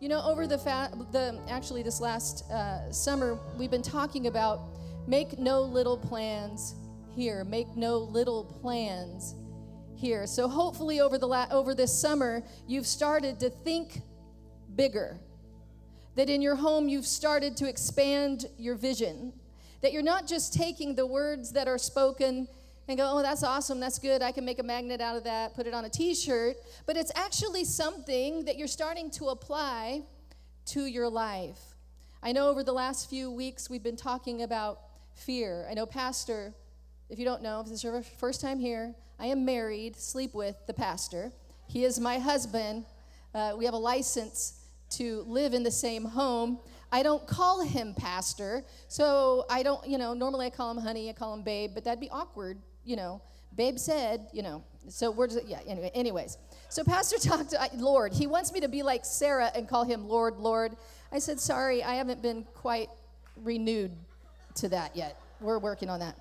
You know, over the fa- the actually this last uh, summer, we've been talking about make no little plans here. Make no little plans here. So hopefully, over the la- over this summer, you've started to think bigger. That in your home, you've started to expand your vision. That you're not just taking the words that are spoken and go, oh, that's awesome, that's good, I can make a magnet out of that, put it on a t shirt, but it's actually something that you're starting to apply to your life. I know over the last few weeks we've been talking about fear. I know, Pastor, if you don't know, if this is your first time here, I am married, sleep with the pastor. He is my husband. Uh, we have a license to live in the same home. I don't call him pastor, so I don't, you know, normally I call him honey, I call him babe, but that'd be awkward you know, babe said, you know, so we're just, yeah, anyway, anyways. So Pastor talked to Lord. He wants me to be like Sarah and call him Lord, Lord. I said, sorry, I haven't been quite renewed to that yet. We're working on that.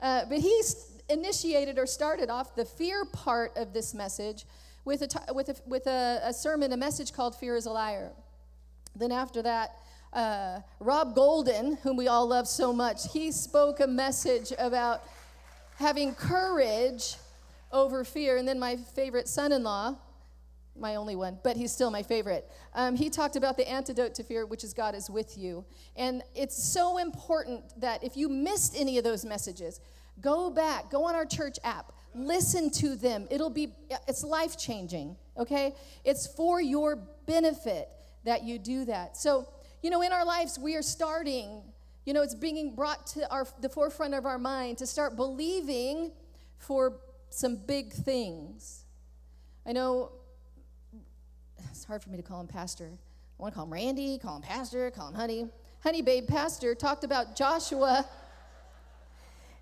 Uh, but he initiated or started off the fear part of this message with, a, with, a, with a, a sermon, a message called Fear is a Liar. Then after that, uh, Rob Golden, whom we all love so much, he spoke a message about having courage over fear. And then my favorite son in law, my only one, but he's still my favorite. Um, he talked about the antidote to fear, which is God is with you. And it's so important that if you missed any of those messages, go back, go on our church app, listen to them. It'll be, it's life changing, okay? It's for your benefit that you do that. So, you know, in our lives, we are starting you know, it's being brought to our, the forefront of our mind to start believing for some big things. I know it's hard for me to call him pastor. I want to call him Randy, call him pastor, call him honey. Honey Babe Pastor talked about Joshua.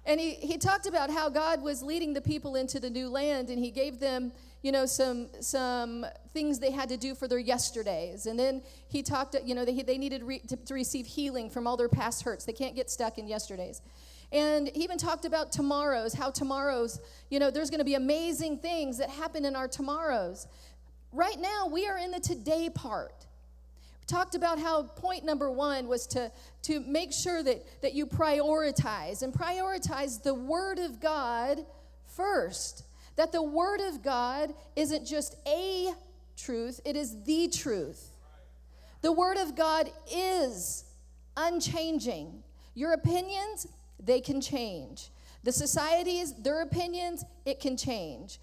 And he, he talked about how God was leading the people into the new land, and he gave them you know, some, some things they had to do for their yesterdays. And then he talked, you know, they, they needed re, to, to receive healing from all their past hurts. They can't get stuck in yesterdays. And he even talked about tomorrows, how tomorrows, you know, there's going to be amazing things that happen in our tomorrows. Right now, we are in the today part. Talked about how point number one was to, to make sure that, that you prioritize and prioritize the Word of God first. That the Word of God isn't just a truth, it is the truth. The Word of God is unchanging. Your opinions, they can change. The societies, their opinions, it can change.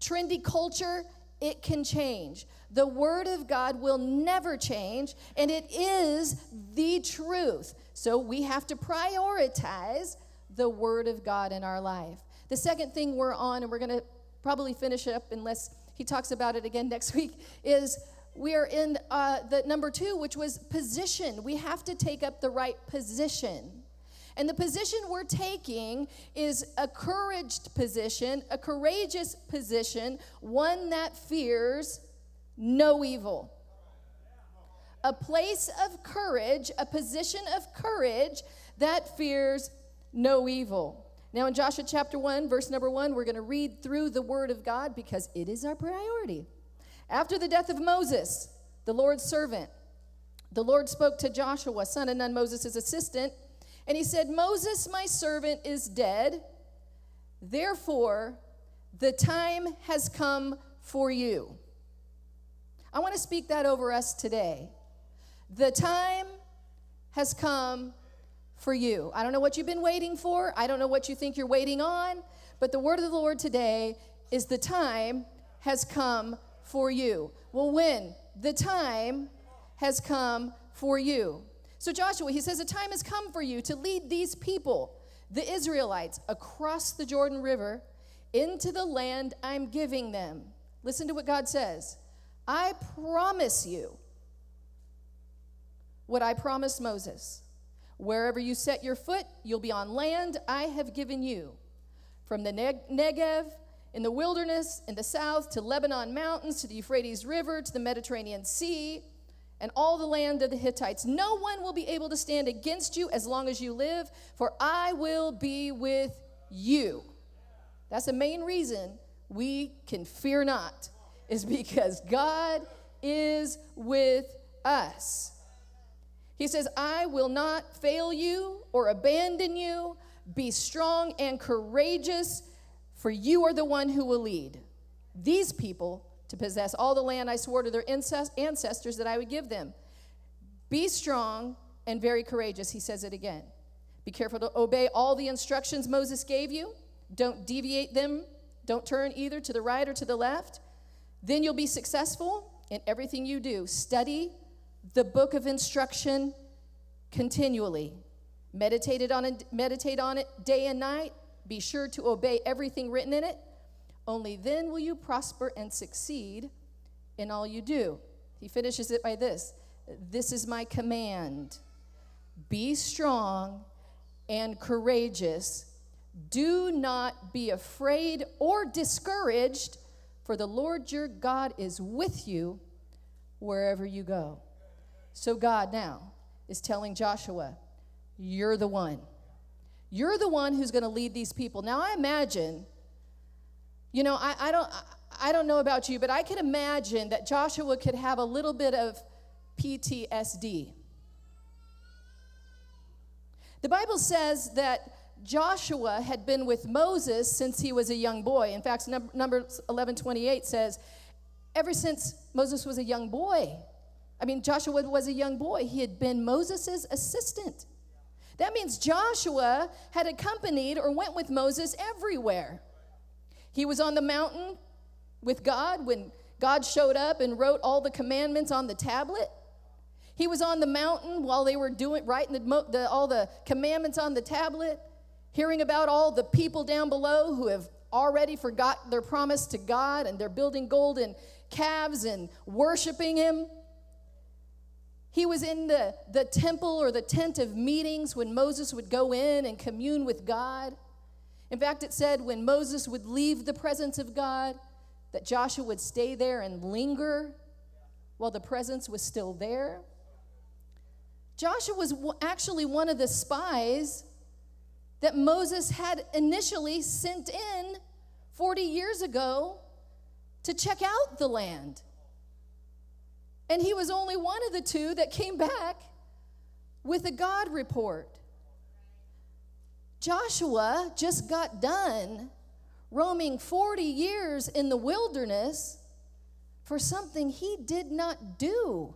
Trendy culture, it can change. The Word of God will never change, and it is the truth. So we have to prioritize the Word of God in our life. The second thing we're on, and we're going to probably finish up unless he talks about it again next week, is we are in uh, the number two, which was position. We have to take up the right position. And the position we're taking is a couraged position, a courageous position, one that fears no evil. A place of courage, a position of courage that fears no evil. Now, in Joshua chapter 1, verse number 1, we're going to read through the word of God because it is our priority. After the death of Moses, the Lord's servant, the Lord spoke to Joshua, son of Nun, Moses' assistant, and he said, Moses, my servant, is dead. Therefore, the time has come for you. I want to speak that over us today. The time has come for you. I don't know what you've been waiting for. I don't know what you think you're waiting on, but the word of the Lord today is the time has come for you. Well, when? The time has come for you. So, Joshua, he says, A time has come for you to lead these people, the Israelites, across the Jordan River into the land I'm giving them. Listen to what God says I promise you what I promised Moses. Wherever you set your foot, you'll be on land I have given you. From the Negev, in the wilderness, in the south, to Lebanon mountains, to the Euphrates River, to the Mediterranean Sea, and all the land of the Hittites. No one will be able to stand against you as long as you live, for I will be with you. That's the main reason we can fear not, is because God is with us. He says, I will not fail you or abandon you. Be strong and courageous, for you are the one who will lead these people to possess all the land I swore to their ancestors that I would give them. Be strong and very courageous, he says it again. Be careful to obey all the instructions Moses gave you. Don't deviate them. Don't turn either to the right or to the left. Then you'll be successful in everything you do. Study the book of instruction continually. Meditate on it, meditate on it day and night. Be sure to obey everything written in it. Only then will you prosper and succeed in all you do. He finishes it by this This is my command be strong and courageous. Do not be afraid or discouraged, for the Lord your God is with you wherever you go. So, God now is telling Joshua, You're the one. You're the one who's going to lead these people. Now, I imagine, you know, I, I don't. I don't know about you, but I can imagine that Joshua could have a little bit of PTSD. The Bible says that Joshua had been with Moses since he was a young boy. In fact, Numbers 11 28 says, ever since Moses was a young boy, I mean, Joshua was a young boy. He had been Moses' assistant. That means Joshua had accompanied or went with Moses everywhere. He was on the mountain with God when God showed up and wrote all the commandments on the tablet. He was on the mountain while they were doing writing the, the, all the commandments on the tablet, hearing about all the people down below who have already forgot their promise to God and they're building golden calves and worshiping Him. He was in the, the temple or the tent of meetings when Moses would go in and commune with God. In fact, it said when Moses would leave the presence of God, that Joshua would stay there and linger while the presence was still there. Joshua was actually one of the spies that Moses had initially sent in 40 years ago to check out the land. And he was only one of the two that came back with a God report. Joshua just got done roaming 40 years in the wilderness for something he did not do.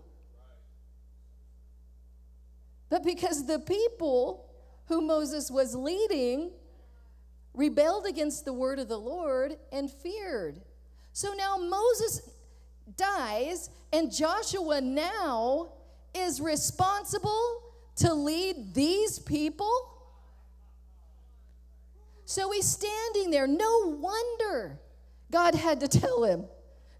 But because the people who Moses was leading rebelled against the word of the Lord and feared. So now Moses dies, and Joshua now is responsible to lead these people? So he's standing there. No wonder God had to tell him,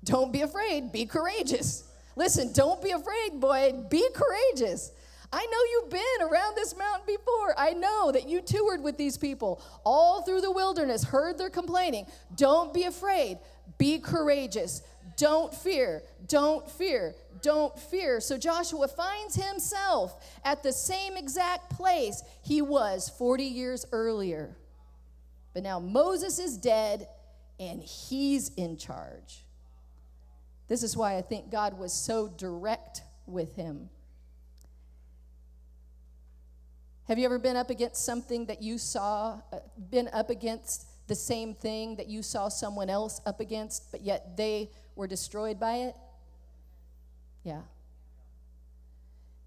Don't be afraid, be courageous. Listen, don't be afraid, boy, be courageous. I know you've been around this mountain before. I know that you toured with these people all through the wilderness, heard their complaining. Don't be afraid, be courageous. Don't fear, don't fear, don't fear. So Joshua finds himself at the same exact place he was 40 years earlier. But now Moses is dead and he's in charge. This is why I think God was so direct with him. Have you ever been up against something that you saw, uh, been up against the same thing that you saw someone else up against, but yet they were destroyed by it? Yeah.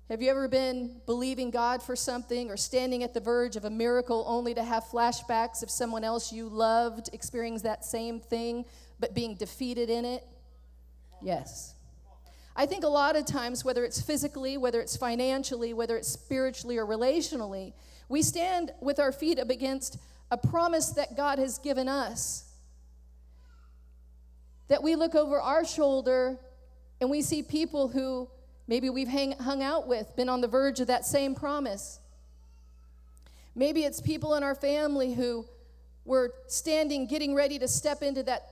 Have you ever been believing God for something or standing at the verge of a miracle only to have flashbacks of someone else you loved experiencing that same thing but being defeated in it? Yes. I think a lot of times, whether it's physically, whether it's financially, whether it's spiritually or relationally, we stand with our feet up against a promise that God has given us that we look over our shoulder and we see people who maybe we've hang, hung out with, been on the verge of that same promise. Maybe it's people in our family who were standing, getting ready to step into that,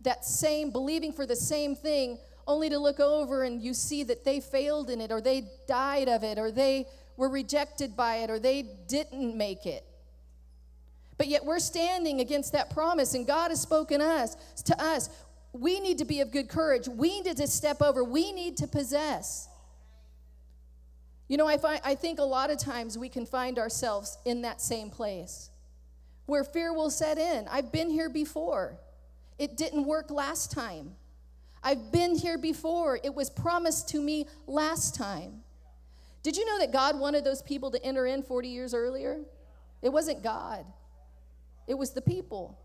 that same, believing for the same thing, only to look over and you see that they failed in it, or they died of it, or they were rejected by it, or they didn't make it. But yet we're standing against that promise, and God has spoken us to us we need to be of good courage. We need to step over. We need to possess. You know, I, find, I think a lot of times we can find ourselves in that same place where fear will set in. I've been here before, it didn't work last time. I've been here before, it was promised to me last time. Did you know that God wanted those people to enter in 40 years earlier? It wasn't God, it was the people.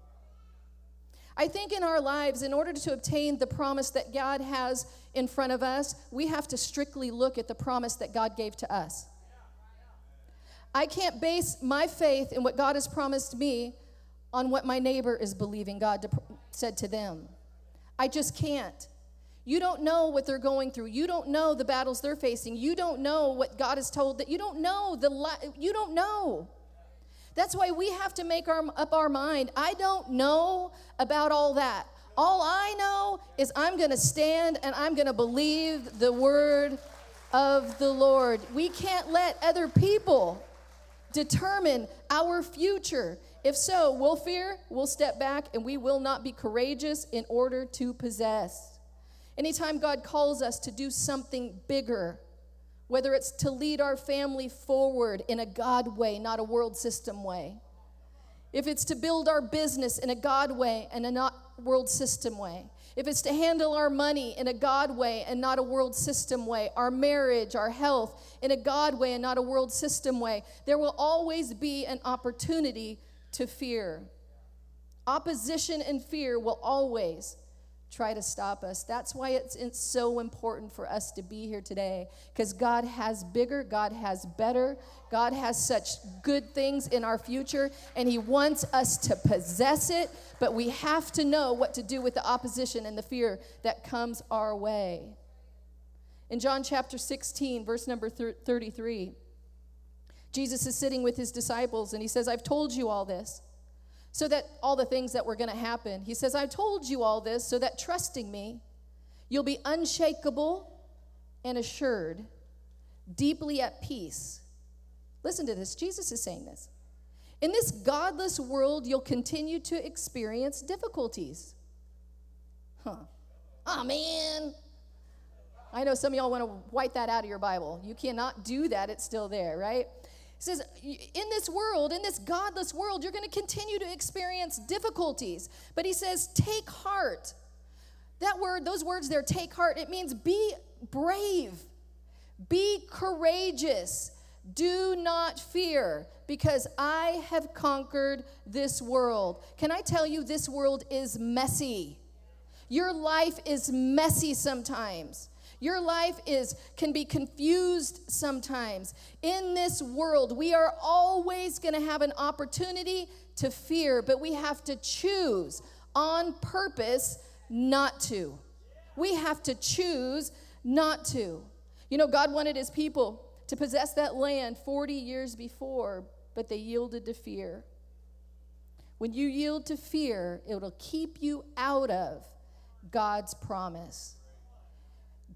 I think in our lives, in order to obtain the promise that God has in front of us, we have to strictly look at the promise that God gave to us. I can't base my faith in what God has promised me on what my neighbor is believing God to, said to them. I just can't. You don't know what they're going through. You don't know the battles they're facing. You don't know what God has told that you don't know the li- you don't know. That's why we have to make our, up our mind. I don't know about all that. All I know is I'm going to stand and I'm going to believe the word of the Lord. We can't let other people determine our future. If so, we'll fear, we'll step back, and we will not be courageous in order to possess. Anytime God calls us to do something bigger, whether it's to lead our family forward in a God way, not a world system way. If it's to build our business in a God way and a not world system way. If it's to handle our money in a God way and not a world system way, our marriage, our health in a God way and not a world system way, there will always be an opportunity to fear. Opposition and fear will always try to stop us. That's why it's, it's so important for us to be here today because God has bigger, God has better, God has such good things in our future, and He wants us to possess it, but we have to know what to do with the opposition and the fear that comes our way. In John chapter 16, verse number 33, Jesus is sitting with his disciples and he says, I've told you all this so that all the things that were going to happen. He says, I told you all this so that trusting me, you'll be unshakable and assured, deeply at peace. Listen to this. Jesus is saying this. In this godless world, you'll continue to experience difficulties. Huh. Oh, man. I know some of y'all want to wipe that out of your Bible. You cannot do that, it's still there, right? Says, in this world, in this godless world, you're going to continue to experience difficulties. But he says, take heart. That word, those words there, take heart, it means be brave, be courageous, do not fear, because I have conquered this world. Can I tell you, this world is messy? Your life is messy sometimes. Your life is can be confused sometimes. In this world, we are always going to have an opportunity to fear, but we have to choose on purpose not to. We have to choose not to. You know, God wanted his people to possess that land 40 years before, but they yielded to fear. When you yield to fear, it'll keep you out of God's promise.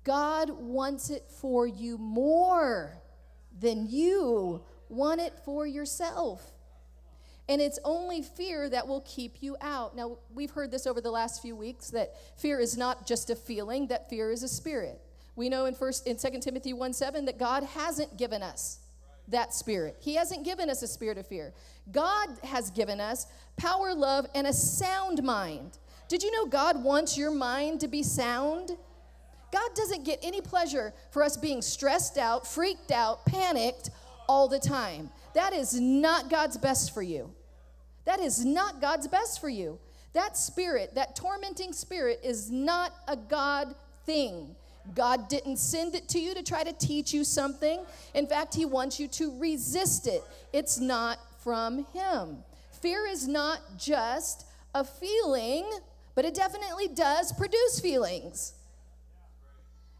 God wants it for you more than you want it for yourself. And it's only fear that will keep you out. Now, we've heard this over the last few weeks that fear is not just a feeling, that fear is a spirit. We know in first in 2 Timothy 1 7 that God hasn't given us that spirit. He hasn't given us a spirit of fear. God has given us power, love, and a sound mind. Did you know God wants your mind to be sound? God doesn't get any pleasure for us being stressed out, freaked out, panicked all the time. That is not God's best for you. That is not God's best for you. That spirit, that tormenting spirit, is not a God thing. God didn't send it to you to try to teach you something. In fact, He wants you to resist it. It's not from Him. Fear is not just a feeling, but it definitely does produce feelings.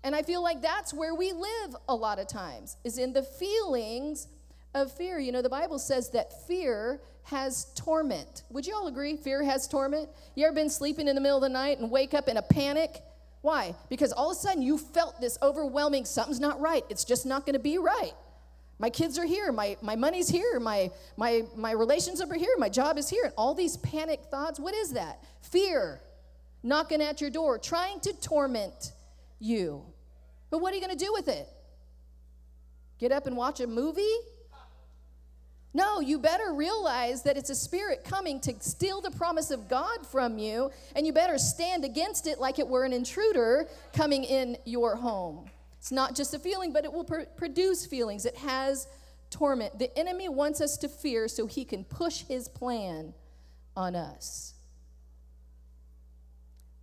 And I feel like that's where we live a lot of times, is in the feelings of fear. You know, the Bible says that fear has torment. Would you all agree? Fear has torment? You ever been sleeping in the middle of the night and wake up in a panic? Why? Because all of a sudden you felt this overwhelming something's not right. It's just not going to be right. My kids are here, my, my money's here, my, my, my relationship are here, my job is here, and all these panic thoughts. What is that? Fear knocking at your door, trying to torment you. But what are you going to do with it? Get up and watch a movie? No, you better realize that it's a spirit coming to steal the promise of God from you, and you better stand against it like it were an intruder coming in your home. It's not just a feeling, but it will pr- produce feelings. It has torment. The enemy wants us to fear so he can push his plan on us.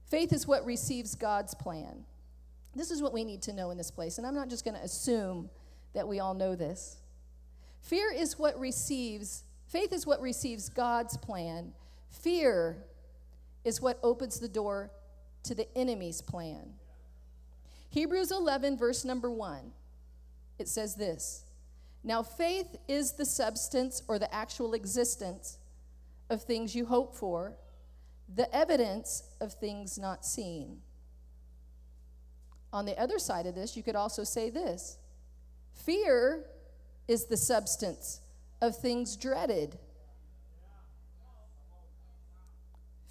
Faith is what receives God's plan. This is what we need to know in this place, and I'm not just going to assume that we all know this. Fear is what receives, faith is what receives God's plan. Fear is what opens the door to the enemy's plan. Hebrews 11, verse number 1, it says this Now faith is the substance or the actual existence of things you hope for, the evidence of things not seen. On the other side of this, you could also say this Fear is the substance of things dreaded.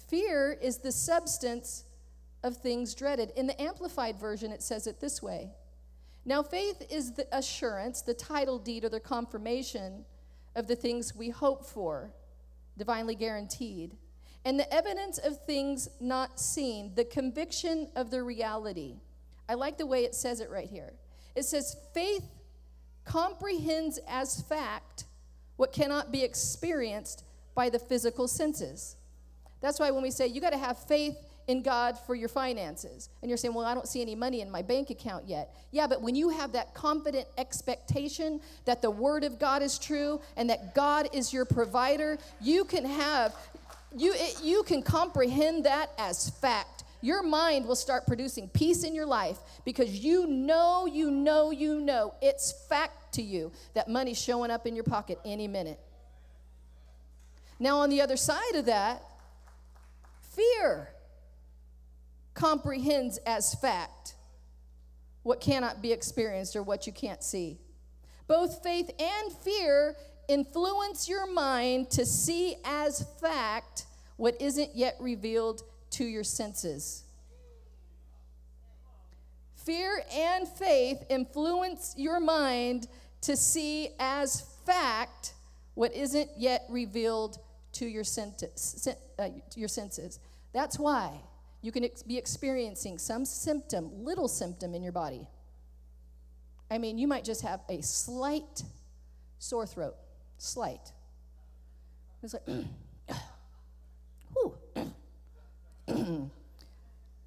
Fear is the substance of things dreaded. In the Amplified Version, it says it this way Now, faith is the assurance, the title deed, or the confirmation of the things we hope for, divinely guaranteed, and the evidence of things not seen, the conviction of the reality. I like the way it says it right here. It says, faith comprehends as fact what cannot be experienced by the physical senses. That's why when we say you got to have faith in God for your finances, and you're saying, Well, I don't see any money in my bank account yet. Yeah, but when you have that confident expectation that the Word of God is true and that God is your provider, you can have, you, it, you can comprehend that as fact your mind will start producing peace in your life because you know, you know, you know it's fact to you that money's showing up in your pocket any minute. Now, on the other side of that, fear comprehends as fact what cannot be experienced or what you can't see. Both faith and fear influence your mind to see as fact what isn't yet revealed to your senses. Fear and faith influence your mind to see as fact what isn't yet revealed to your, uh, your senses. That's why you can ex- be experiencing some symptom, little symptom in your body. I mean, you might just have a slight sore throat, slight. It's like, whew,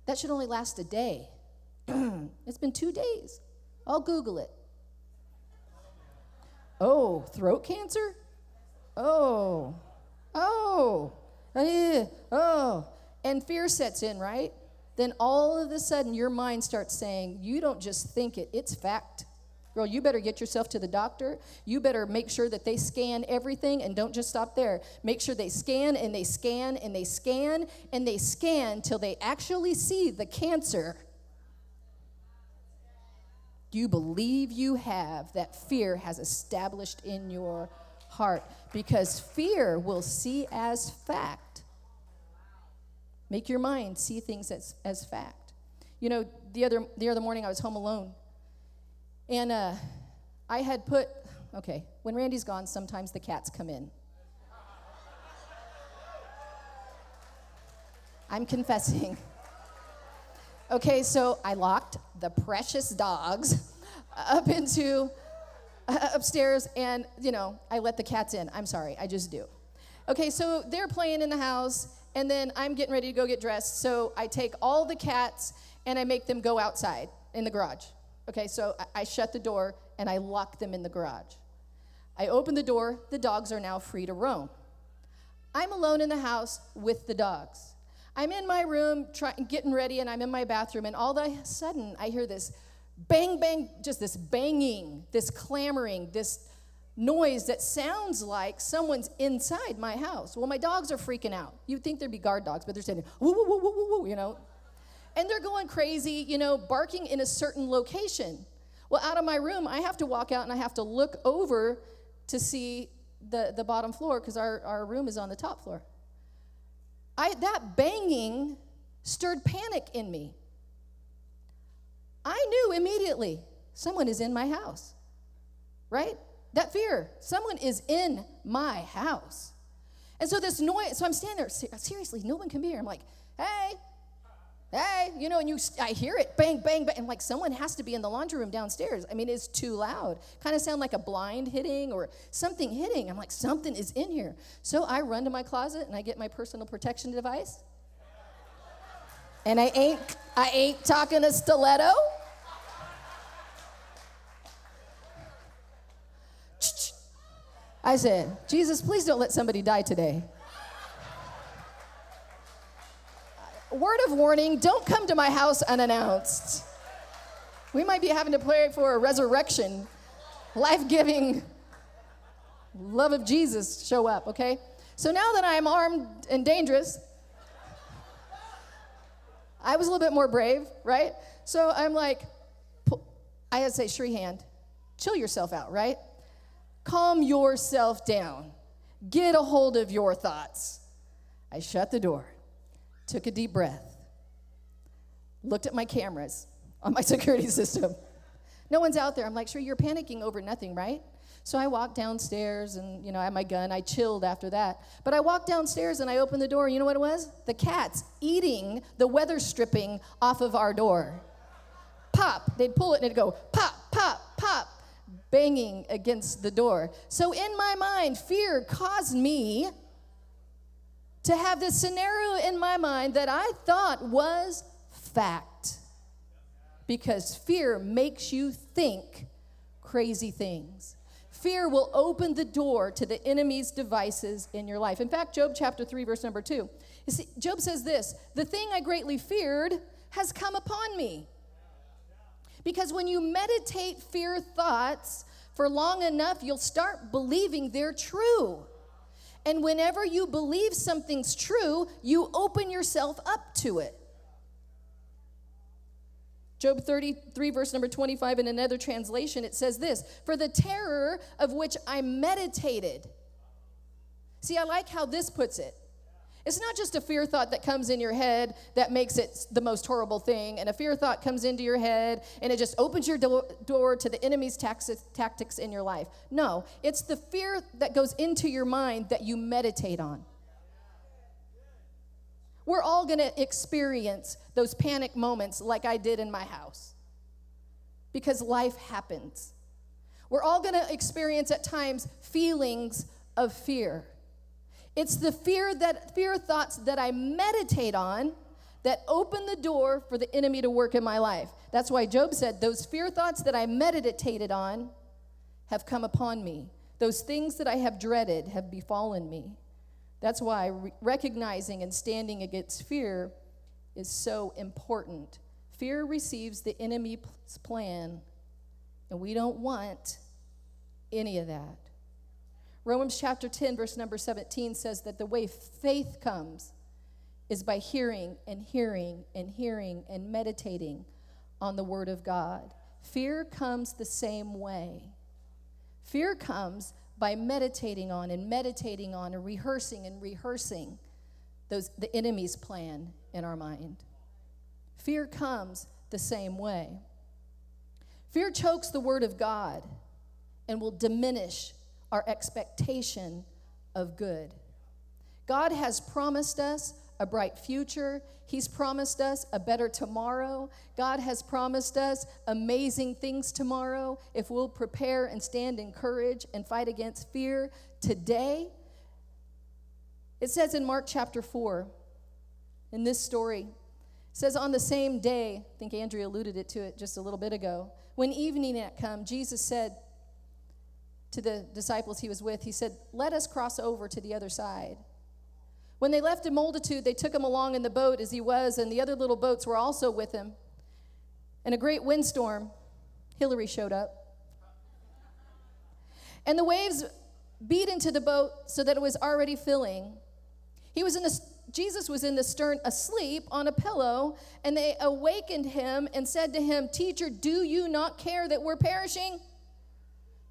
that should only last a day. it's been two days. I'll Google it. Oh, throat cancer? Oh, oh, eh, oh. And fear sets in, right? Then all of a sudden your mind starts saying, You don't just think it, it's fact. Girl, you better get yourself to the doctor. You better make sure that they scan everything and don't just stop there. Make sure they scan and they scan and they scan and they scan till they actually see the cancer. Do you believe you have that fear has established in your heart? Because fear will see as fact. Make your mind see things as, as fact. You know, the other, the other morning I was home alone and uh, I had put, okay, when Randy's gone, sometimes the cats come in. I'm confessing. Okay, so I locked the precious dogs up into uh, upstairs and, you know, I let the cats in. I'm sorry, I just do. Okay, so they're playing in the house and then I'm getting ready to go get dressed. So I take all the cats and I make them go outside in the garage. Okay, so I, shut the door and I lock them in the garage. I open the door, the dogs are now free to roam. I'm alone in the house with the dogs. I'm in my room try, getting ready and I'm in my bathroom, and all of a sudden I hear this bang, bang, just this banging, this clamoring, this noise that sounds like someone's inside my house. Well, my dogs are freaking out. You'd think there'd be guard dogs, but they're saying, woo, woo, woo, woo, woo, woo, you know and they're going crazy, you know, barking in a certain location. Well, out of my room, I have to walk out and I have to look over to see the, the bottom floor because our, our room is on the top floor. I, that banging stirred panic in me. I knew immediately someone is in my house. right? That fear. Someone is in my house. And so this noise, so I'm standing there, seriously, no one can be here. I'm like, hey, hey, you know, and you, I hear it, bang, bang, bang, and like someone has to be in the laundry room downstairs. I mean, it's too loud. Kind of sound like a blind hitting or something hitting. I'm like, something is in here. So I run to my closet and I get my personal protection device. And I ain't, I ain't talking a stiletto. I said, Jesus, please don't let somebody die today. Word of warning don't come to my house unannounced. We might be having to pray for a resurrection, life giving love of Jesus show up, okay? So now that I am armed and dangerous, I was a little bit more brave, right? So I'm like, I had to say, Cherie Hand, chill yourself out, right? Calm yourself down. Get a hold of your thoughts. I shut the door took a deep breath, looked at my cameras on my security system. No one's out there. I'm like, sure, you're panicking over nothing, right? So I walked downstairs and, you know, I had my gun. I chilled after that. But I walked downstairs and I opened the door. You know what it was? The cats eating the weather stripping off of our door. Pop. They'd pull it and it'd go pop, pop, pop, banging against the door. So in my mind, fear caused me to have this scenario in my mind that I thought was fact. Because fear makes you think crazy things. Fear will open the door to the enemy's devices in your life. In fact, Job chapter 3, verse number 2. You see, Job says this The thing I greatly feared has come upon me. Because when you meditate fear thoughts for long enough, you'll start believing they're true. And whenever you believe something's true, you open yourself up to it. Job 33, verse number 25, in another translation, it says this For the terror of which I meditated. See, I like how this puts it. It's not just a fear thought that comes in your head that makes it the most horrible thing, and a fear thought comes into your head and it just opens your do- door to the enemy's tactics in your life. No, it's the fear that goes into your mind that you meditate on. We're all going to experience those panic moments like I did in my house because life happens. We're all going to experience at times feelings of fear. It's the fear that fear thoughts that I meditate on that open the door for the enemy to work in my life. That's why Job said, Those fear thoughts that I meditated on have come upon me. Those things that I have dreaded have befallen me. That's why re- recognizing and standing against fear is so important. Fear receives the enemy's plan, and we don't want any of that. Romans chapter 10, verse number 17 says that the way faith comes is by hearing and hearing and hearing and meditating on the Word of God. Fear comes the same way. Fear comes by meditating on and meditating on and rehearsing and rehearsing those, the enemy's plan in our mind. Fear comes the same way. Fear chokes the Word of God and will diminish our expectation of good. God has promised us a bright future. He's promised us a better tomorrow. God has promised us amazing things tomorrow if we'll prepare and stand in courage and fight against fear today. It says in Mark chapter 4, in this story, says, On the same day, I think Andrea alluded it to it just a little bit ago, when evening had come, Jesus said, to the disciples he was with, he said, Let us cross over to the other side. When they left a multitude, they took him along in the boat as he was, and the other little boats were also with him. In a great windstorm, Hillary showed up. And the waves beat into the boat so that it was already filling. He was in the Jesus was in the stern asleep on a pillow, and they awakened him and said to him, Teacher, do you not care that we're perishing?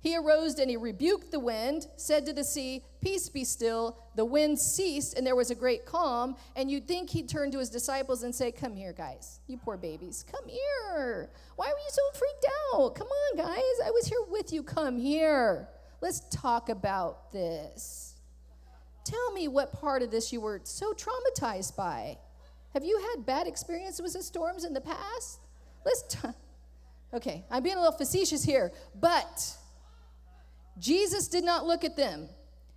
He arose and he rebuked the wind, said to the sea, Peace be still. The wind ceased, and there was a great calm. And you'd think he'd turn to his disciples and say, Come here, guys, you poor babies. Come here. Why were you so freaked out? Come on, guys. I was here with you. Come here. Let's talk about this. Tell me what part of this you were so traumatized by. Have you had bad experiences with storms in the past? Let's. T- okay, I'm being a little facetious here, but Jesus did not look at them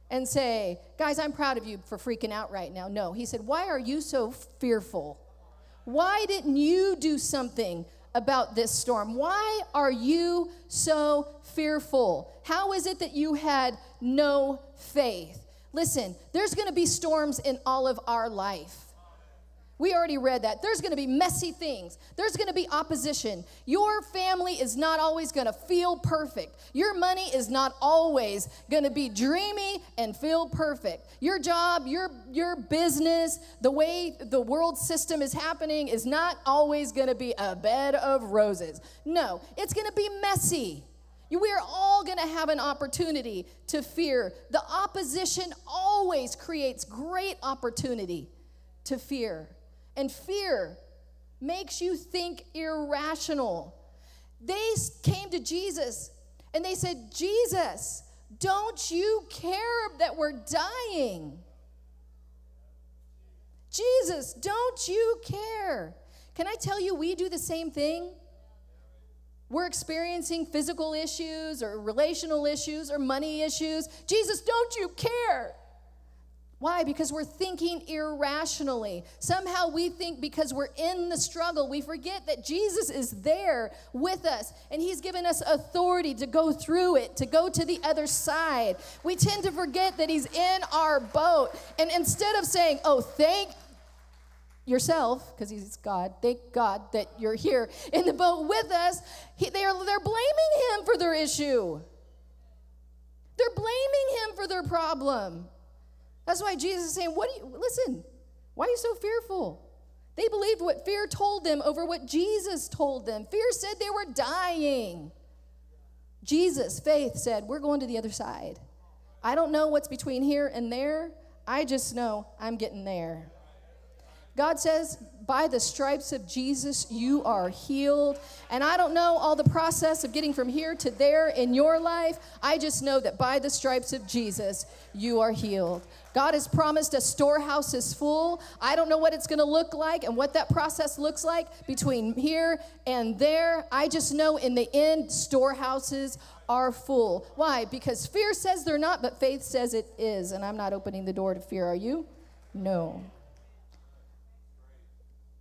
and say, Guys, I'm proud of you for freaking out right now. No, he said, Why are you so fearful? Why didn't you do something about this storm? Why are you so fearful? How is it that you had no faith? Listen, there's gonna be storms in all of our life. We already read that. There's going to be messy things. There's going to be opposition. Your family is not always going to feel perfect. Your money is not always going to be dreamy and feel perfect. Your job, your your business, the way the world system is happening is not always going to be a bed of roses. No, it's going to be messy. We are all going to have an opportunity to fear. The opposition always creates great opportunity to fear and fear makes you think irrational. They came to Jesus and they said, Jesus, don't you care that we're dying? Jesus, don't you care? Can I tell you, we do the same thing? We're experiencing physical issues or relational issues or money issues. Jesus, don't you care? Why? Because we're thinking irrationally. Somehow we think because we're in the struggle, we forget that Jesus is there with us and He's given us authority to go through it, to go to the other side. We tend to forget that He's in our boat. And instead of saying, oh, thank yourself, because He's God, thank God that you're here in the boat with us, he, they are, they're blaming Him for their issue. They're blaming Him for their problem. That's why Jesus is saying, What do you listen? Why are you so fearful? They believed what fear told them over what Jesus told them. Fear said they were dying. Jesus, faith said, We're going to the other side. I don't know what's between here and there. I just know I'm getting there. God says, by the stripes of Jesus, you are healed. And I don't know all the process of getting from here to there in your life. I just know that by the stripes of Jesus, you are healed. God has promised a storehouse is full. I don't know what it's going to look like and what that process looks like between here and there. I just know in the end, storehouses are full. Why? Because fear says they're not, but faith says it is. And I'm not opening the door to fear, are you? No.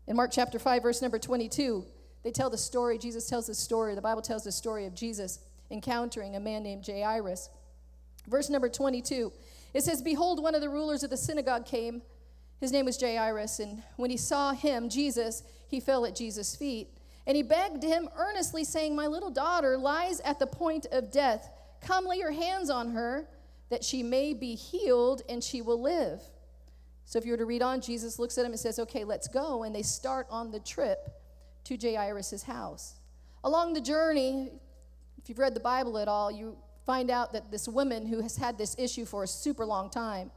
In Mark chapter 5, verse number 22, they tell the story, Jesus tells the story, the Bible tells the story of Jesus encountering a man named Jairus. Verse number 22, it says, Behold, one of the rulers of the synagogue came. His name was Jairus, and when he saw him, Jesus, he fell at Jesus' feet. And he begged him earnestly, saying, My little daughter lies at the point of death. Come lay your hands on her, that she may be healed, and she will live. So if you were to read on, Jesus looks at him and says, Okay, let's go. And they start on the trip to Jairus' house. Along the journey, if you've read the Bible at all, you find out that this woman who has had this issue for a super long time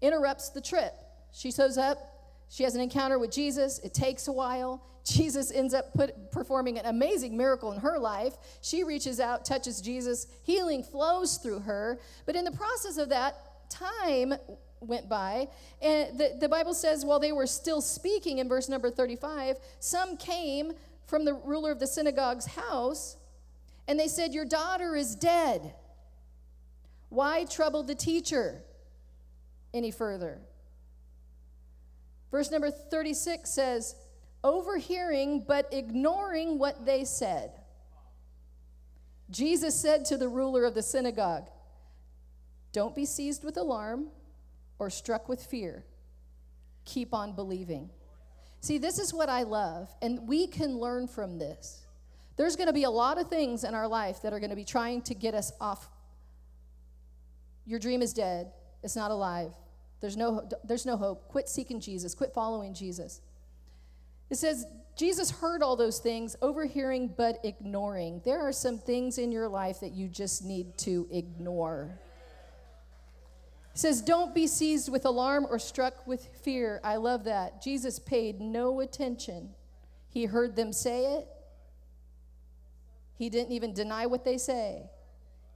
interrupts the trip. She shows up, she has an encounter with Jesus. It takes a while. Jesus ends up put, performing an amazing miracle in her life. She reaches out, touches Jesus, healing flows through her. But in the process of that, time went by. And the, the Bible says, while they were still speaking in verse number 35, some came from the ruler of the synagogue's house and they said, Your daughter is dead. Why trouble the teacher any further? Verse number 36 says, Overhearing but ignoring what they said. Jesus said to the ruler of the synagogue, Don't be seized with alarm or struck with fear. Keep on believing. See, this is what I love, and we can learn from this. There's going to be a lot of things in our life that are going to be trying to get us off. Your dream is dead, it's not alive. There's no, there's no hope. Quit seeking Jesus, quit following Jesus. It says, Jesus heard all those things, overhearing but ignoring. There are some things in your life that you just need to ignore. He says, Don't be seized with alarm or struck with fear. I love that. Jesus paid no attention. He heard them say it. He didn't even deny what they say.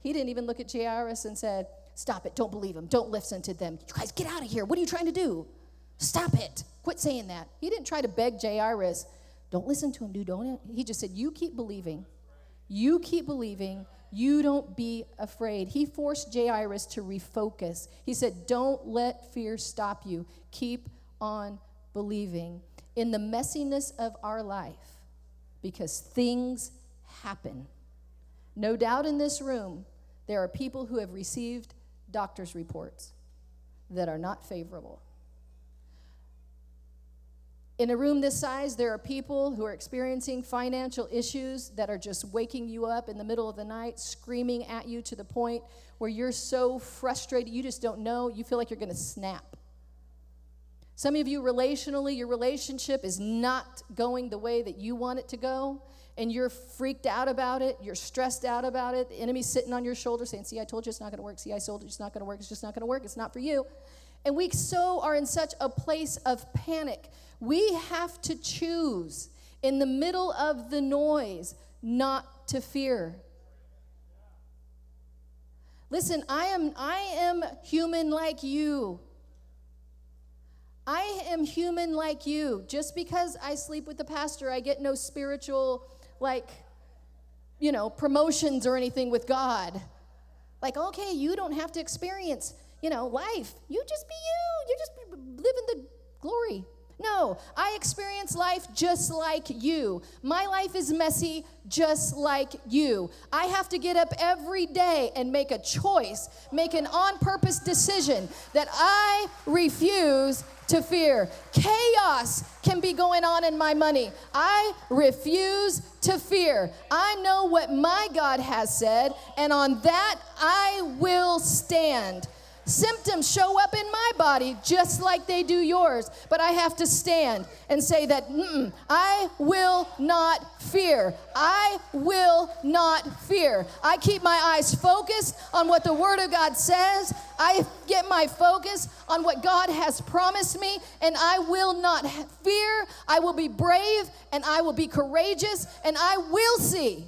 He didn't even look at Jairus and said, Stop it. Don't believe him. Don't listen to them. You guys, get out of here. What are you trying to do? Stop it. Quit saying that. He didn't try to beg Jairus, Don't listen to him, dude. Don't. He just said, You keep believing. You keep believing. You don't be afraid. He forced Jairus to refocus. He said, Don't let fear stop you. Keep on believing. In the messiness of our life, because things happen. No doubt in this room, there are people who have received doctor's reports that are not favorable. In a room this size, there are people who are experiencing financial issues that are just waking you up in the middle of the night, screaming at you to the point where you're so frustrated, you just don't know, you feel like you're going to snap. Some of you, relationally, your relationship is not going the way that you want it to go, and you're freaked out about it, you're stressed out about it. The enemy's sitting on your shoulder saying, See, I told you it's not to work. See, I told you it's not to work. It's just not to work. It's not for you. And we so are in such a place of panic we have to choose in the middle of the noise not to fear. Listen, I am, I am human like you. I am human like you. Just because I sleep with the pastor, I get no spiritual, like, you know, promotions or anything with God. Like, okay, you don't have to experience, you know, life. You just be you. You just live in the glory. No, I experience life just like you. My life is messy just like you. I have to get up every day and make a choice, make an on purpose decision that I refuse to fear. Chaos can be going on in my money. I refuse to fear. I know what my God has said, and on that I will stand. Symptoms show up in my body just like they do yours, but I have to stand and say that I will not fear. I will not fear. I keep my eyes focused on what the Word of God says. I get my focus on what God has promised me, and I will not fear. I will be brave and I will be courageous, and I will see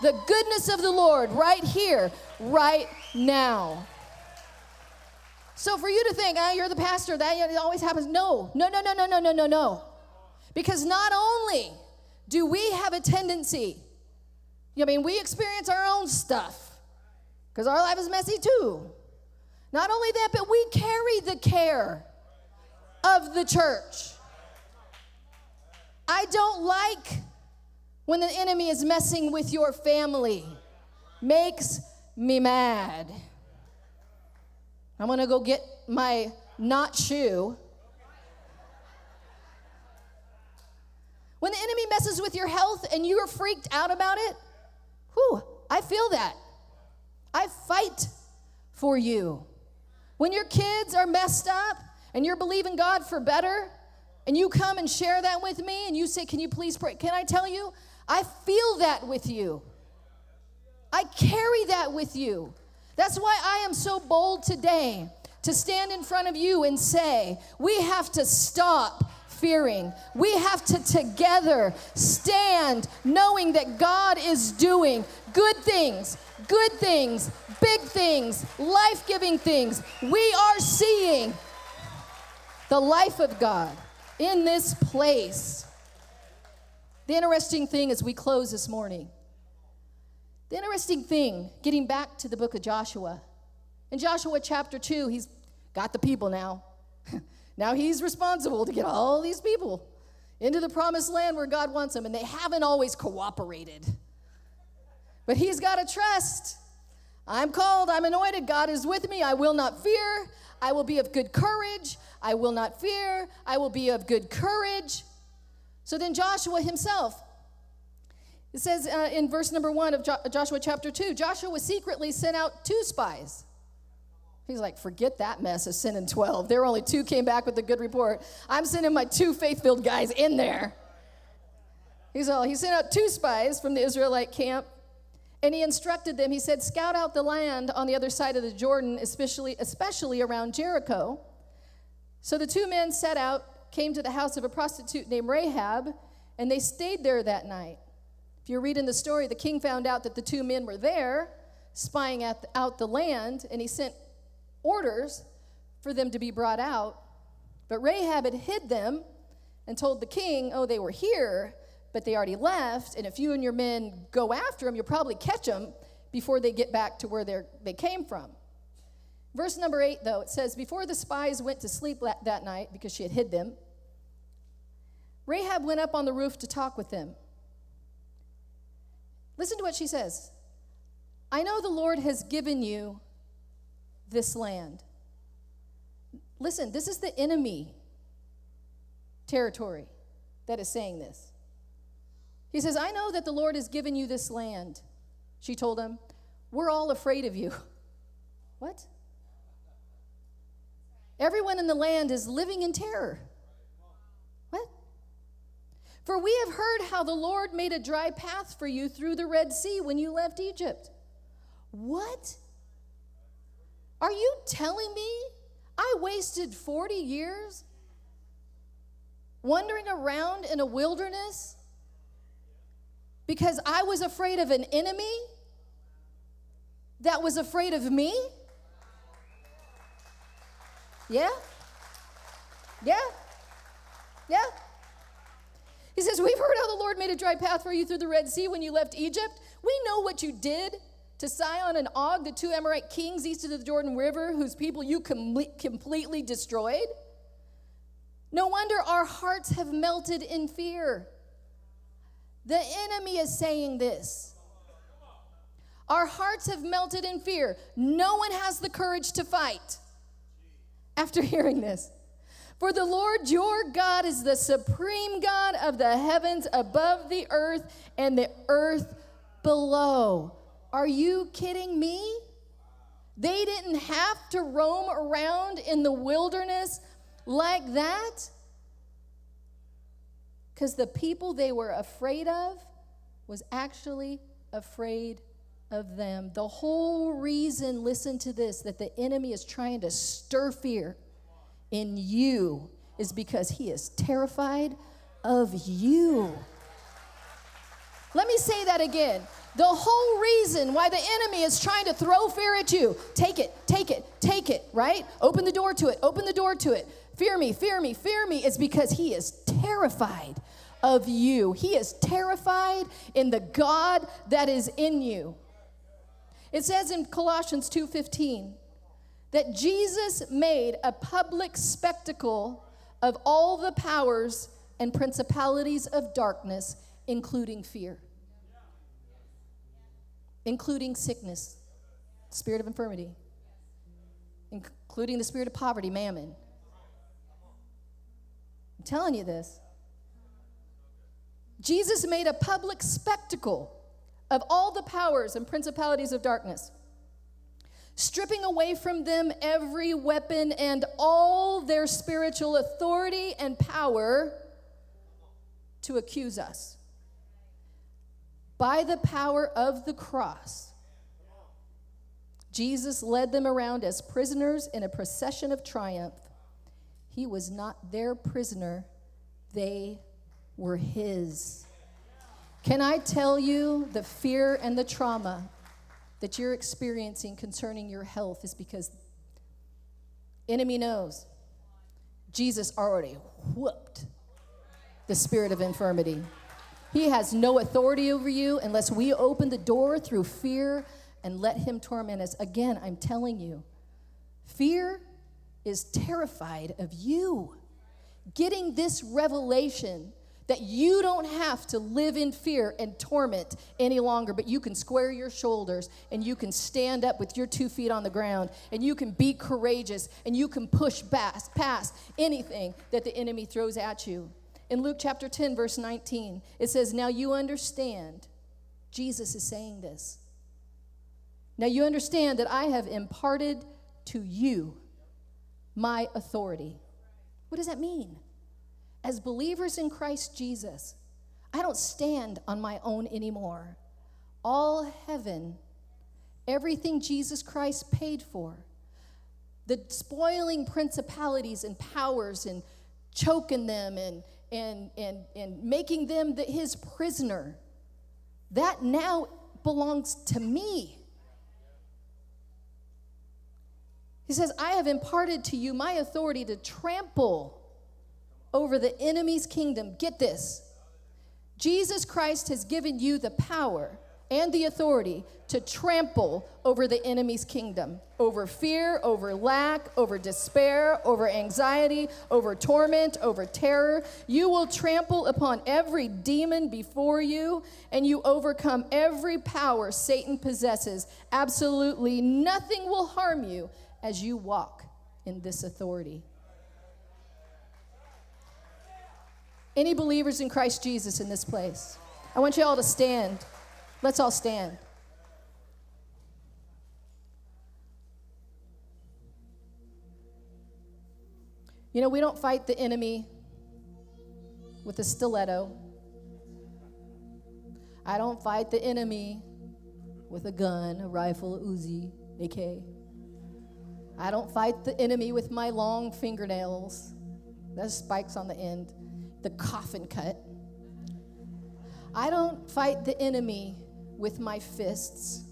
the goodness of the Lord right here, right now. So for you to think, ah, you're the pastor, that always happens. No, no, no, no, no, no, no, no, no. Because not only do we have a tendency, I mean, we experience our own stuff because our life is messy too. Not only that, but we carry the care of the church. I don't like when the enemy is messing with your family. Makes me mad. I'm gonna go get my not shoe. When the enemy messes with your health and you're freaked out about it, whew, I feel that. I fight for you. When your kids are messed up and you're believing God for better, and you come and share that with me and you say, Can you please pray? Can I tell you? I feel that with you. I carry that with you. That's why I am so bold today to stand in front of you and say, we have to stop fearing. We have to together stand knowing that God is doing good things, good things, big things, life giving things. We are seeing the life of God in this place. The interesting thing as we close this morning the interesting thing, getting back to the book of Joshua, in Joshua chapter 2, he's got the people now. now he's responsible to get all these people into the promised land where God wants them, and they haven't always cooperated. But he's got to trust. I'm called, I'm anointed, God is with me, I will not fear. I will be of good courage. I will not fear. I will be of good courage. So then Joshua himself it says uh, in verse number one of jo- Joshua chapter 2 Joshua secretly sent out two spies. He's like, forget that mess of sending 12. There were only two came back with a good report. I'm sending my two faith filled guys in there. He's all, he sent out two spies from the Israelite camp, and he instructed them. He said, Scout out the land on the other side of the Jordan, especially, especially around Jericho. So the two men set out, came to the house of a prostitute named Rahab, and they stayed there that night. If you're reading the story, the king found out that the two men were there, spying the, out the land, and he sent orders for them to be brought out. But Rahab had hid them and told the king, Oh, they were here, but they already left. And if you and your men go after them, you'll probably catch them before they get back to where they came from. Verse number eight, though, it says, Before the spies went to sleep that night, because she had hid them, Rahab went up on the roof to talk with them. Listen to what she says I know the Lord has given you this land. Listen, this is the enemy territory that is saying this. He says, I know that the Lord has given you this land. She told him, We're all afraid of you. What? Everyone in the land is living in terror. For we have heard how the Lord made a dry path for you through the Red Sea when you left Egypt. What? Are you telling me I wasted 40 years wandering around in a wilderness because I was afraid of an enemy that was afraid of me? Yeah? Yeah? Yeah? He says, We've heard how the Lord made a dry path for you through the Red Sea when you left Egypt. We know what you did to Sihon and Og, the two Amorite kings east of the Jordan River, whose people you com- completely destroyed. No wonder our hearts have melted in fear. The enemy is saying this. Our hearts have melted in fear. No one has the courage to fight after hearing this. For the Lord your God is the supreme God of the heavens above the earth and the earth below. Are you kidding me? They didn't have to roam around in the wilderness like that because the people they were afraid of was actually afraid of them. The whole reason, listen to this, that the enemy is trying to stir fear in you is because he is terrified of you. Let me say that again. The whole reason why the enemy is trying to throw fear at you take it, take it, take it, right? Open the door to it, open the door to it. Fear me, fear me, fear me is because he is terrified of you. He is terrified in the God that is in you. It says in Colossians 2:15 that Jesus made a public spectacle of all the powers and principalities of darkness including fear including sickness, spirit of infirmity, including the spirit of poverty, mammon. I'm telling you this. Jesus made a public spectacle of all the powers and principalities of darkness, stripping away from them every weapon and all their spiritual authority and power to accuse us by the power of the cross, Jesus led them around as prisoners in a procession of triumph. He was not their prisoner, they were his. Can I tell you the fear and the trauma that you're experiencing concerning your health is because enemy knows Jesus already whooped the spirit of infirmity. He has no authority over you unless we open the door through fear and let him torment us. Again, I'm telling you, fear is terrified of you. Getting this revelation that you don't have to live in fear and torment any longer, but you can square your shoulders and you can stand up with your two feet on the ground and you can be courageous and you can push past, past anything that the enemy throws at you. In Luke chapter 10, verse 19, it says, Now you understand, Jesus is saying this. Now you understand that I have imparted to you my authority. What does that mean? As believers in Christ Jesus, I don't stand on my own anymore. All heaven, everything Jesus Christ paid for, the spoiling principalities and powers and choking them and, and, and, and making them the, his prisoner, that now belongs to me. He says, I have imparted to you my authority to trample over the enemy's kingdom. Get this Jesus Christ has given you the power and the authority to trample over the enemy's kingdom over fear, over lack, over despair, over anxiety, over torment, over terror. You will trample upon every demon before you, and you overcome every power Satan possesses. Absolutely nothing will harm you as you walk in this authority. Any believers in Christ Jesus in this place? I want you all to stand. Let's all stand. You know, we don't fight the enemy with a stiletto. I don't fight the enemy with a gun, a rifle, a Uzi, AK. I don't fight the enemy with my long fingernails. There's spikes on the end, the coffin cut. I don't fight the enemy with my fists.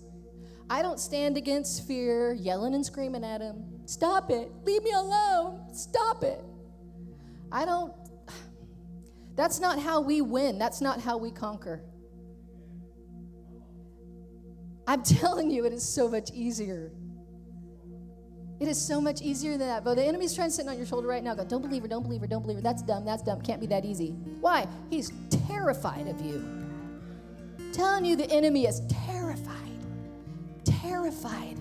I don't stand against fear, yelling and screaming at him. Stop it. Leave me alone. Stop it. I don't. That's not how we win. That's not how we conquer. I'm telling you, it is so much easier it is so much easier than that. But the enemy's trying to sit on your shoulder right now. Go, don't believe her, don't believe her, don't believe her. That's dumb, that's dumb. Can't be that easy. Why? He's terrified of you. telling you the enemy is terrified. Terrified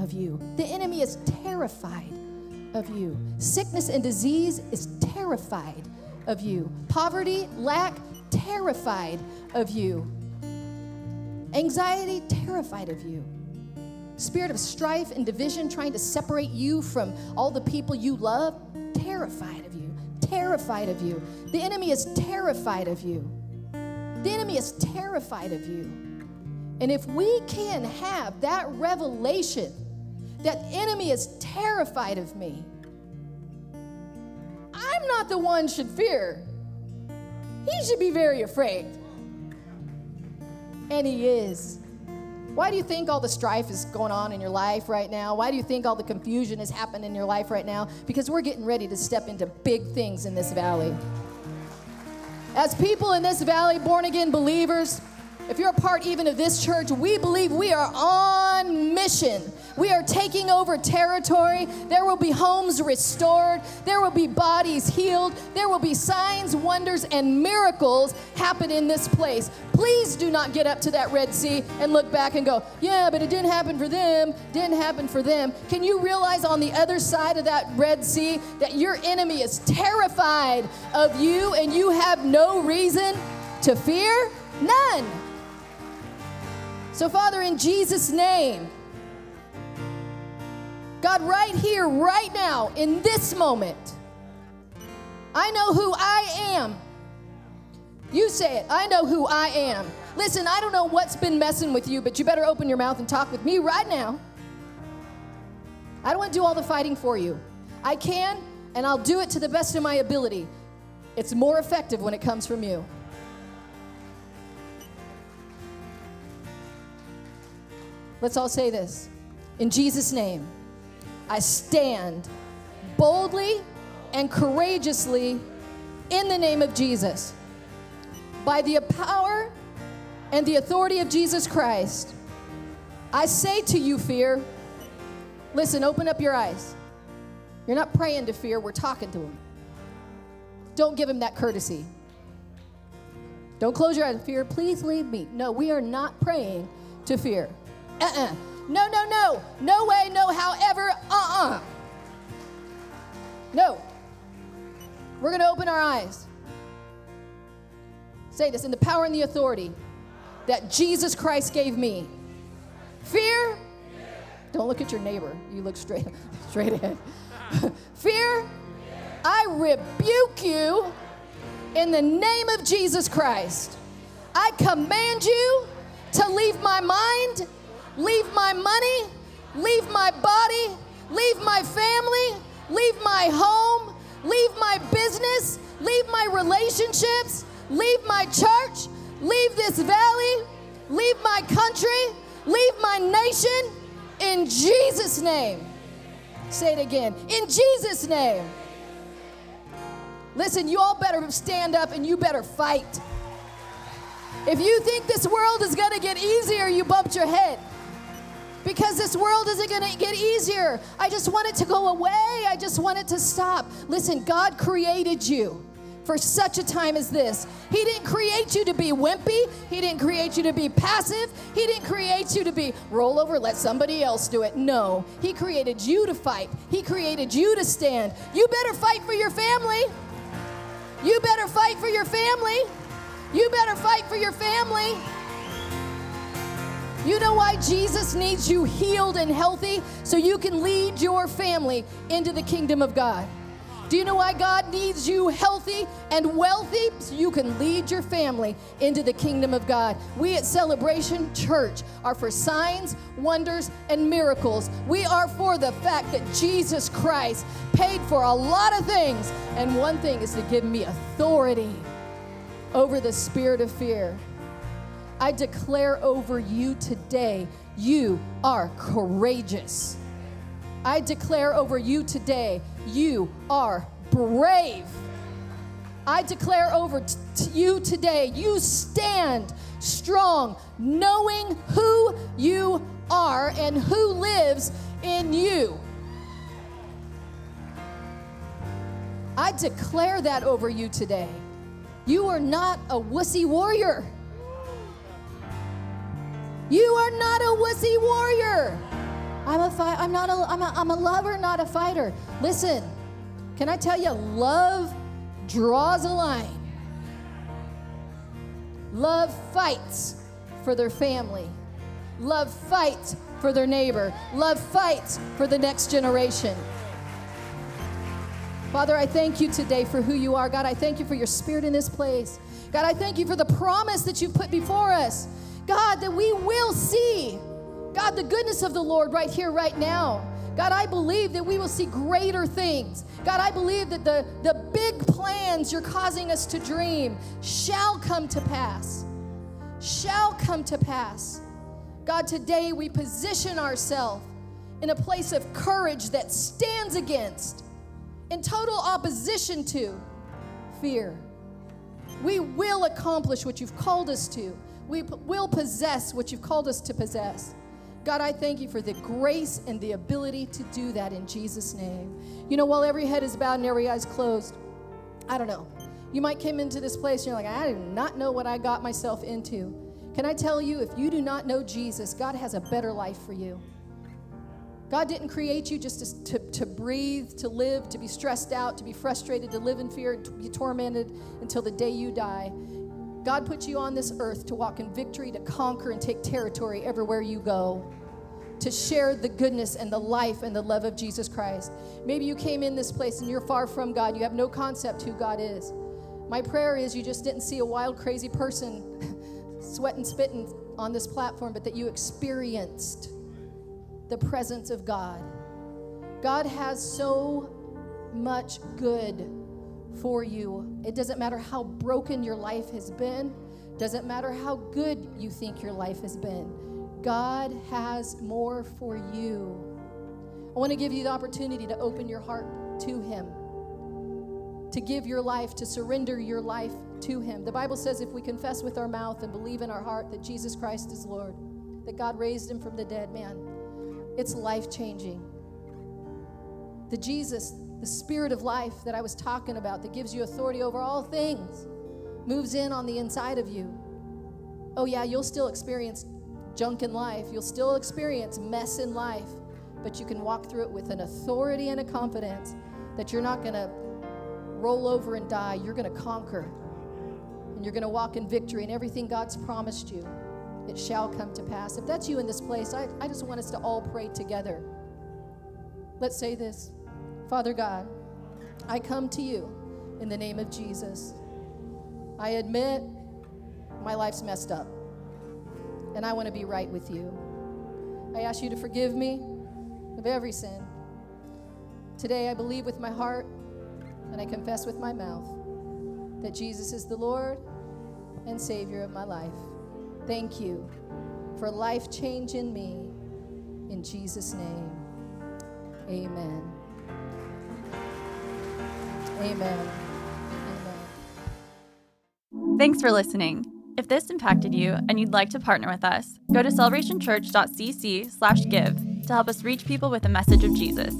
of you. The enemy is terrified of you. Sickness and disease is terrified of you. Poverty, lack, terrified of you. Anxiety, terrified of you spirit of strife and division trying to separate you from all the people you love, terrified of you, terrified of you. The enemy is terrified of you. The enemy is terrified of you. And if we can have that revelation that enemy is terrified of me, I'm not the one should fear. He should be very afraid. And he is. Why do you think all the strife is going on in your life right now? Why do you think all the confusion has happened in your life right now? Because we're getting ready to step into big things in this valley. As people in this valley, born again believers, if you're a part even of this church, we believe we are on mission. We are taking over territory. There will be homes restored. There will be bodies healed. There will be signs, wonders, and miracles happen in this place. Please do not get up to that Red Sea and look back and go, yeah, but it didn't happen for them, didn't happen for them. Can you realize on the other side of that Red Sea that your enemy is terrified of you and you have no reason to fear? None. So, Father, in Jesus' name, God, right here, right now, in this moment, I know who I am. You say it. I know who I am. Listen, I don't know what's been messing with you, but you better open your mouth and talk with me right now. I don't want to do all the fighting for you. I can, and I'll do it to the best of my ability. It's more effective when it comes from you. Let's all say this. In Jesus' name, I stand boldly and courageously in the name of Jesus. By the power and the authority of Jesus Christ, I say to you, fear, listen, open up your eyes. You're not praying to fear, we're talking to him. Don't give him that courtesy. Don't close your eyes. Fear, please leave me. No, we are not praying to fear uh-uh. No, no, no. No way, no however, uh-uh. No. We're going to open our eyes. Say this in the power and the authority that Jesus Christ gave me. Fear? Don't look at your neighbor. You look straight straight ahead. Fear? I rebuke you In the name of Jesus Christ, I command you to leave my mind, leave my money, leave my body, leave my family, leave my home, leave my business, leave my relationships, leave my church, leave this valley, leave my country, leave my nation in Jesus' name. Say it again. In Jesus' name. Listen, you all better stand up and you better fight. If you think this world is going to get easier, you bumped your head. Because this world isn't going to get easier. I just want it to go away. I just want it to stop. Listen, God created you for such a time as this. He didn't create you to be wimpy. He didn't create you to be passive. He didn't create you to be roll over, let somebody else do it. No, He created you to fight. He created you to stand. You better fight for your family. You better fight for your family. You better fight for your family. You know why Jesus needs you healed and healthy? So you can lead your family into the kingdom of God. Do you know why God needs you healthy and wealthy? So you can lead your family into the kingdom of God. We at Celebration Church are for signs, wonders, and miracles. We are for the fact that Jesus Christ paid for a lot of things. And one thing is to give me authority over the spirit of fear. I declare over you today, you are courageous. I declare over you today, you are brave. I declare over t- to you today, you stand strong, knowing who you are and who lives in you. I declare that over you today. You are not a wussy warrior. You are not a wussy warrior. I'm a fight. I'm not a. I'm a. I'm a lover, not a fighter. Listen, can I tell you, love draws a line. Love fights for their family. Love fights for their neighbor. Love fights for the next generation. Father, I thank you today for who you are. God, I thank you for your spirit in this place. God, I thank you for the promise that you've put before us. God, that we will see God, the goodness of the Lord right here, right now. God, I believe that we will see greater things. God, I believe that the, the big plans you're causing us to dream shall come to pass. Shall come to pass. God, today we position ourselves in a place of courage that stands against, in total opposition to, fear. We will accomplish what you've called us to. We will possess what you've called us to possess. God, I thank you for the grace and the ability to do that in Jesus' name. You know, while every head is bowed and every eye is closed, I don't know. You might come into this place and you're like, I do not know what I got myself into. Can I tell you, if you do not know Jesus, God has a better life for you. God didn't create you just to, to, to, breathe, to live, to be stressed out, to be frustrated, to live in fear, to be tormented until the day you die. God put you on this earth to walk in victory, to conquer and take territory everywhere you go, to share the goodness and the life and the love of Jesus Christ. Maybe you came in this place and you're far from God. You have no concept who God is. My prayer is you just didn't see a wild, crazy person sweating, spitting on this platform, but that you experienced the presence of God. God has so much good for you. It doesn't matter how broken your life has been, doesn't matter how good you think your life has been. God has more for you. I want to give you the opportunity to open your heart to Him, to give your life, to surrender your life to Him. The Bible says if we confess with our mouth and believe in our heart that Jesus Christ is Lord, that God raised Him from the dead, man, it's life changing. The Jesus the spirit of life that I was talking about that gives you authority over all things moves in on the inside of you. Oh, yeah, you'll still experience junk in life, you'll still experience mess in life, but you can walk through it with an authority and a confidence that you're not going to roll over and die. You're going to conquer. And you're going to walk in victory, and everything God's promised you, it shall come to pass. If that's you in this place, I, I just want us to all pray together. Let's say this. Father God, I come to you in the name of Jesus. I admit my life's messed up, and I want to be right with you. I ask you to forgive me of every sin. Today, I believe with my heart and I confess with my mouth that Jesus is the Lord and Savior of my life. Thank you for life change in me. In Jesus' name, amen. Amen. Amen. Thanks for listening. If this impacted you and you'd like to partner with us, go to celebrationchurch.cc/give to help us reach people with the message of Jesus.